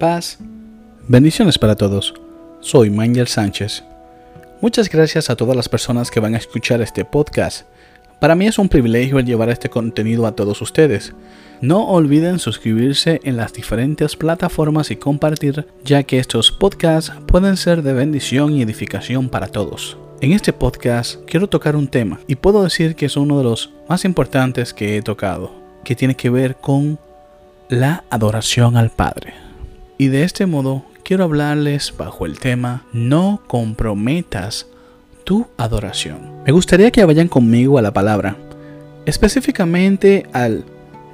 Paz. Bendiciones para todos. Soy Manuel Sánchez. Muchas gracias a todas las personas que van a escuchar este podcast. Para mí es un privilegio llevar este contenido a todos ustedes. No olviden suscribirse en las diferentes plataformas y compartir, ya que estos podcasts pueden ser de bendición y edificación para todos. En este podcast quiero tocar un tema y puedo decir que es uno de los más importantes que he tocado, que tiene que ver con la adoración al Padre. Y de este modo quiero hablarles bajo el tema No comprometas tu adoración. Me gustaría que vayan conmigo a la palabra, específicamente al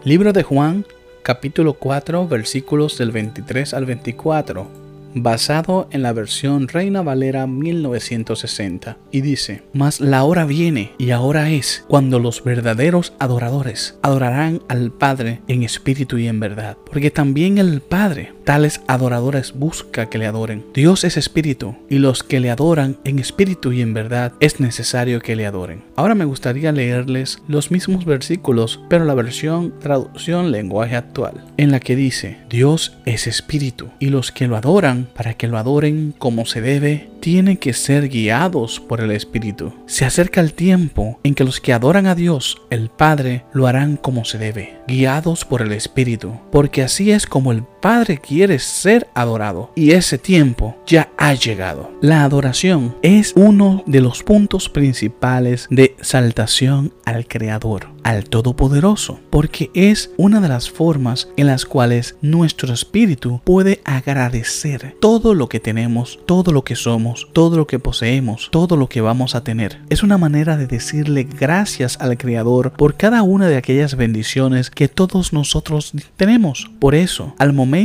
libro de Juan, capítulo 4, versículos del 23 al 24 basado en la versión Reina Valera 1960, y dice, Mas la hora viene y ahora es cuando los verdaderos adoradores adorarán al Padre en espíritu y en verdad, porque también el Padre tales adoradores busca que le adoren. Dios es espíritu, y los que le adoran en espíritu y en verdad es necesario que le adoren. Ahora me gustaría leerles los mismos versículos, pero la versión traducción lenguaje actual, en la que dice, Dios es espíritu, y los que lo adoran para que lo adoren como se debe, tienen que ser guiados por el Espíritu. Se acerca el tiempo en que los que adoran a Dios, el Padre, lo harán como se debe, guiados por el Espíritu, porque así es como el Padre quiere ser adorado, y ese tiempo ya ha llegado. La adoración es uno de los puntos principales de saltación al Creador, al Todopoderoso, porque es una de las formas en las cuales nuestro espíritu puede agradecer todo lo que tenemos, todo lo que somos, todo lo que poseemos, todo lo que vamos a tener. Es una manera de decirle gracias al Creador por cada una de aquellas bendiciones que todos nosotros tenemos. Por eso, al momento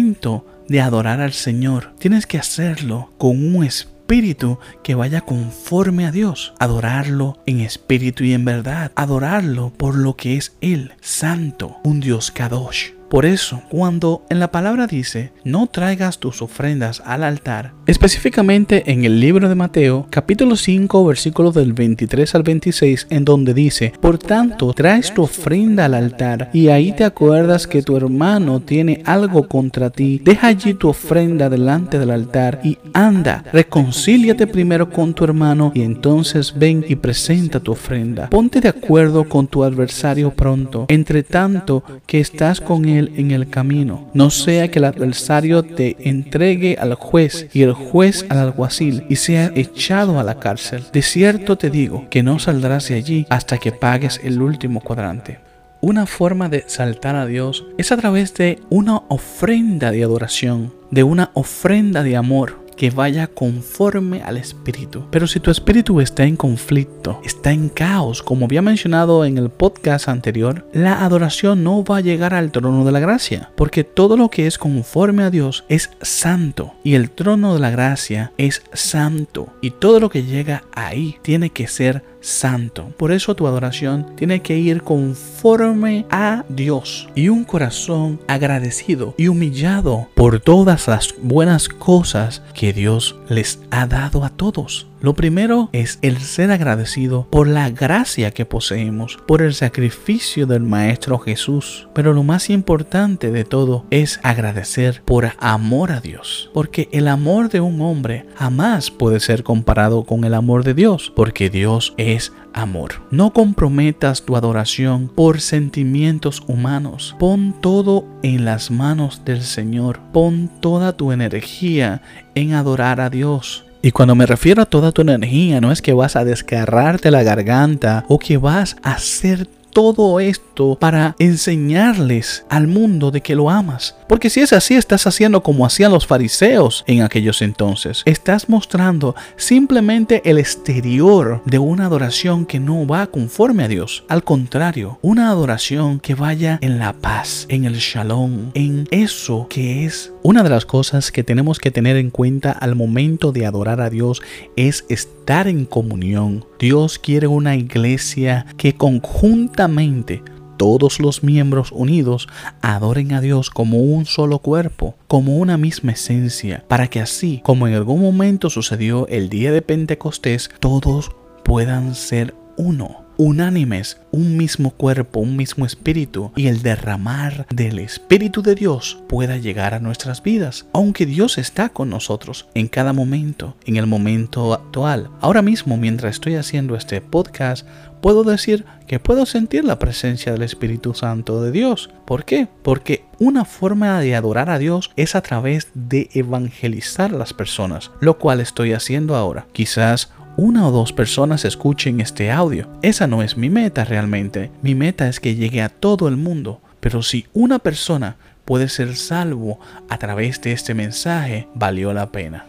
de adorar al Señor, tienes que hacerlo con un espíritu que vaya conforme a Dios. Adorarlo en espíritu y en verdad. Adorarlo por lo que es Él, santo, un Dios Kadosh. Por eso, cuando en la palabra dice, no traigas tus ofrendas al altar, específicamente en el libro de Mateo, capítulo 5, versículos del 23 al 26, en donde dice, por tanto, traes tu ofrenda al altar y ahí te acuerdas que tu hermano tiene algo contra ti, deja allí tu ofrenda delante del altar y anda, reconcíliate primero con tu hermano y entonces ven y presenta tu ofrenda. Ponte de acuerdo con tu adversario pronto, entre tanto que estás con él en el camino, no sea que el adversario te entregue al juez y el juez al alguacil y sea echado a la cárcel. De cierto te digo que no saldrás de allí hasta que pagues el último cuadrante. Una forma de saltar a Dios es a través de una ofrenda de adoración, de una ofrenda de amor, que vaya conforme al espíritu. Pero si tu espíritu está en conflicto, está en caos, como había mencionado en el podcast anterior, la adoración no va a llegar al trono de la gracia, porque todo lo que es conforme a Dios es santo y el trono de la gracia es santo y todo lo que llega ahí tiene que ser santo. Por eso tu adoración tiene que ir conforme a Dios y un corazón agradecido y humillado por todas las buenas cosas que Dios les ha dado a todos. Lo primero es el ser agradecido por la gracia que poseemos, por el sacrificio del Maestro Jesús. Pero lo más importante de todo es agradecer por amor a Dios, porque el amor de un hombre jamás puede ser comparado con el amor de Dios, porque Dios es amor. No comprometas tu adoración por sentimientos humanos. Pon todo en las manos del Señor. Pon toda tu energía en adorar a Dios. Y cuando me refiero a toda tu energía, no es que vas a descarrarte la garganta o que vas a hacer todo esto para enseñarles al mundo de que lo amas. Porque si es así, estás haciendo como hacían los fariseos en aquellos entonces. Estás mostrando simplemente el exterior de una adoración que no va conforme a Dios. Al contrario, una adoración que vaya en la paz, en el shalom, en eso que es una de las cosas que tenemos que tener en cuenta al momento de adorar a Dios es estar en comunión. Dios quiere una iglesia que conjuntamente todos los miembros unidos adoren a Dios como un solo cuerpo, como una misma esencia, para que así como en algún momento sucedió el día de Pentecostés, todos puedan ser uno unánimes, un mismo cuerpo, un mismo espíritu y el derramar del Espíritu de Dios pueda llegar a nuestras vidas, aunque Dios está con nosotros en cada momento, en el momento actual. Ahora mismo, mientras estoy haciendo este podcast, puedo decir que puedo sentir la presencia del Espíritu Santo de Dios. ¿Por qué? Porque una forma de adorar a Dios es a través de evangelizar a las personas, lo cual estoy haciendo ahora. Quizás una o dos personas escuchen este audio. Esa no es mi meta realmente. Mi meta es que llegue a todo el mundo. Pero si una persona puede ser salvo a través de este mensaje, valió la pena.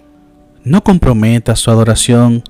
No comprometas su adoración.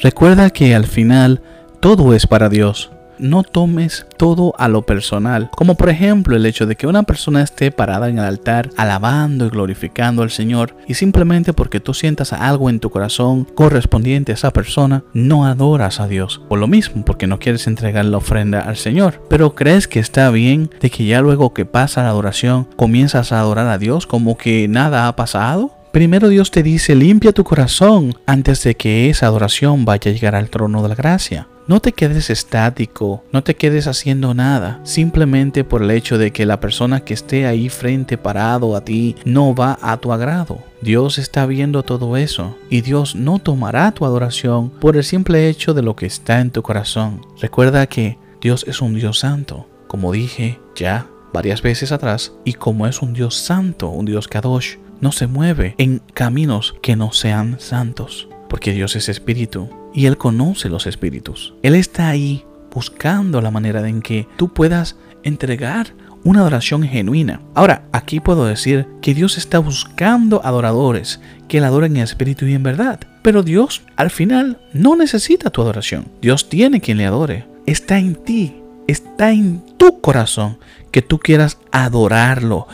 Recuerda que al final todo es para Dios. No tomes todo a lo personal, como por ejemplo el hecho de que una persona esté parada en el altar alabando y glorificando al Señor y simplemente porque tú sientas algo en tu corazón correspondiente a esa persona, no adoras a Dios. Por lo mismo, porque no quieres entregar la ofrenda al Señor. Pero crees que está bien de que ya luego que pasa la adoración comienzas a adorar a Dios como que nada ha pasado. Primero Dios te dice limpia tu corazón antes de que esa adoración vaya a llegar al trono de la gracia. No te quedes estático, no te quedes haciendo nada, simplemente por el hecho de que la persona que esté ahí frente parado a ti no va a tu agrado. Dios está viendo todo eso y Dios no tomará tu adoración por el simple hecho de lo que está en tu corazón. Recuerda que Dios es un Dios santo, como dije ya varias veces atrás, y como es un Dios santo, un Dios kadosh, no se mueve en caminos que no sean santos, porque Dios es espíritu y Él conoce los espíritus. Él está ahí buscando la manera en que tú puedas entregar una adoración genuina. Ahora, aquí puedo decir que Dios está buscando adoradores que le adoren en espíritu y en verdad. Pero Dios al final no necesita tu adoración. Dios tiene quien le adore. Está en ti, está en tu corazón que tú quieras adorarlo,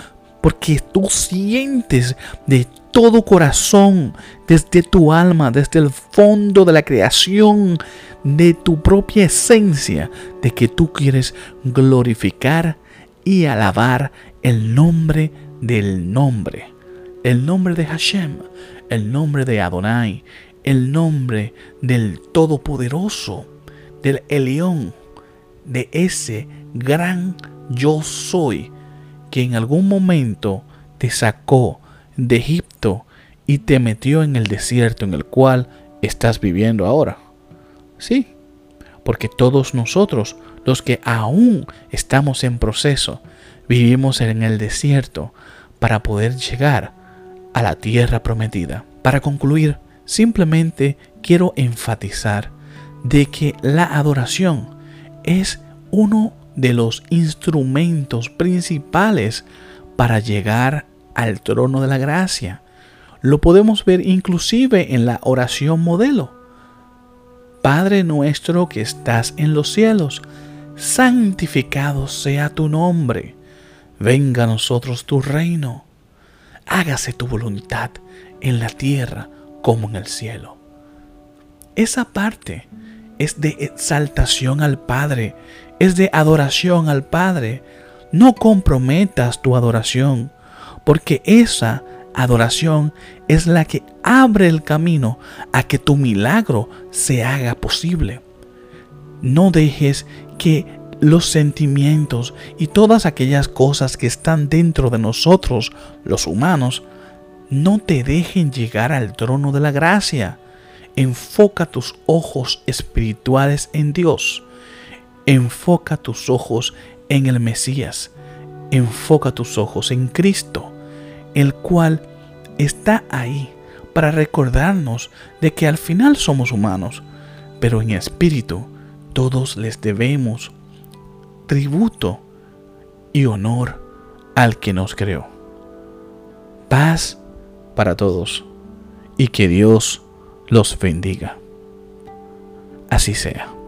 porque tú sientes de todo corazón, desde tu alma, desde el fondo de la creación, de tu propia esencia, de que tú quieres glorificar y alabar el nombre del nombre, el nombre de Hashem, el nombre de Adonai, el nombre del Todopoderoso, del Elión, de ese gran yo soy que en algún momento te sacó de Egipto y te metió en el desierto en el cual estás viviendo ahora. Sí, porque todos nosotros, los que aún estamos en proceso, vivimos en el desierto para poder llegar a la tierra prometida. Para concluir, simplemente quiero enfatizar de que la adoración es uno de los instrumentos principales para llegar al trono de la gracia. Lo podemos ver inclusive en la oración modelo. Padre nuestro que estás en los cielos, santificado sea tu nombre. Venga a nosotros tu reino. Hágase tu voluntad en la tierra como en el cielo. Esa parte es de exaltación al Padre, es de adoración al Padre. No comprometas tu adoración, porque esa adoración es la que abre el camino a que tu milagro se haga posible. No dejes que los sentimientos y todas aquellas cosas que están dentro de nosotros, los humanos, no te dejen llegar al trono de la gracia. Enfoca tus ojos espirituales en Dios. Enfoca tus ojos en el Mesías. Enfoca tus ojos en Cristo, el cual está ahí para recordarnos de que al final somos humanos, pero en espíritu todos les debemos tributo y honor al que nos creó. Paz para todos y que Dios los bendiga. Así sea.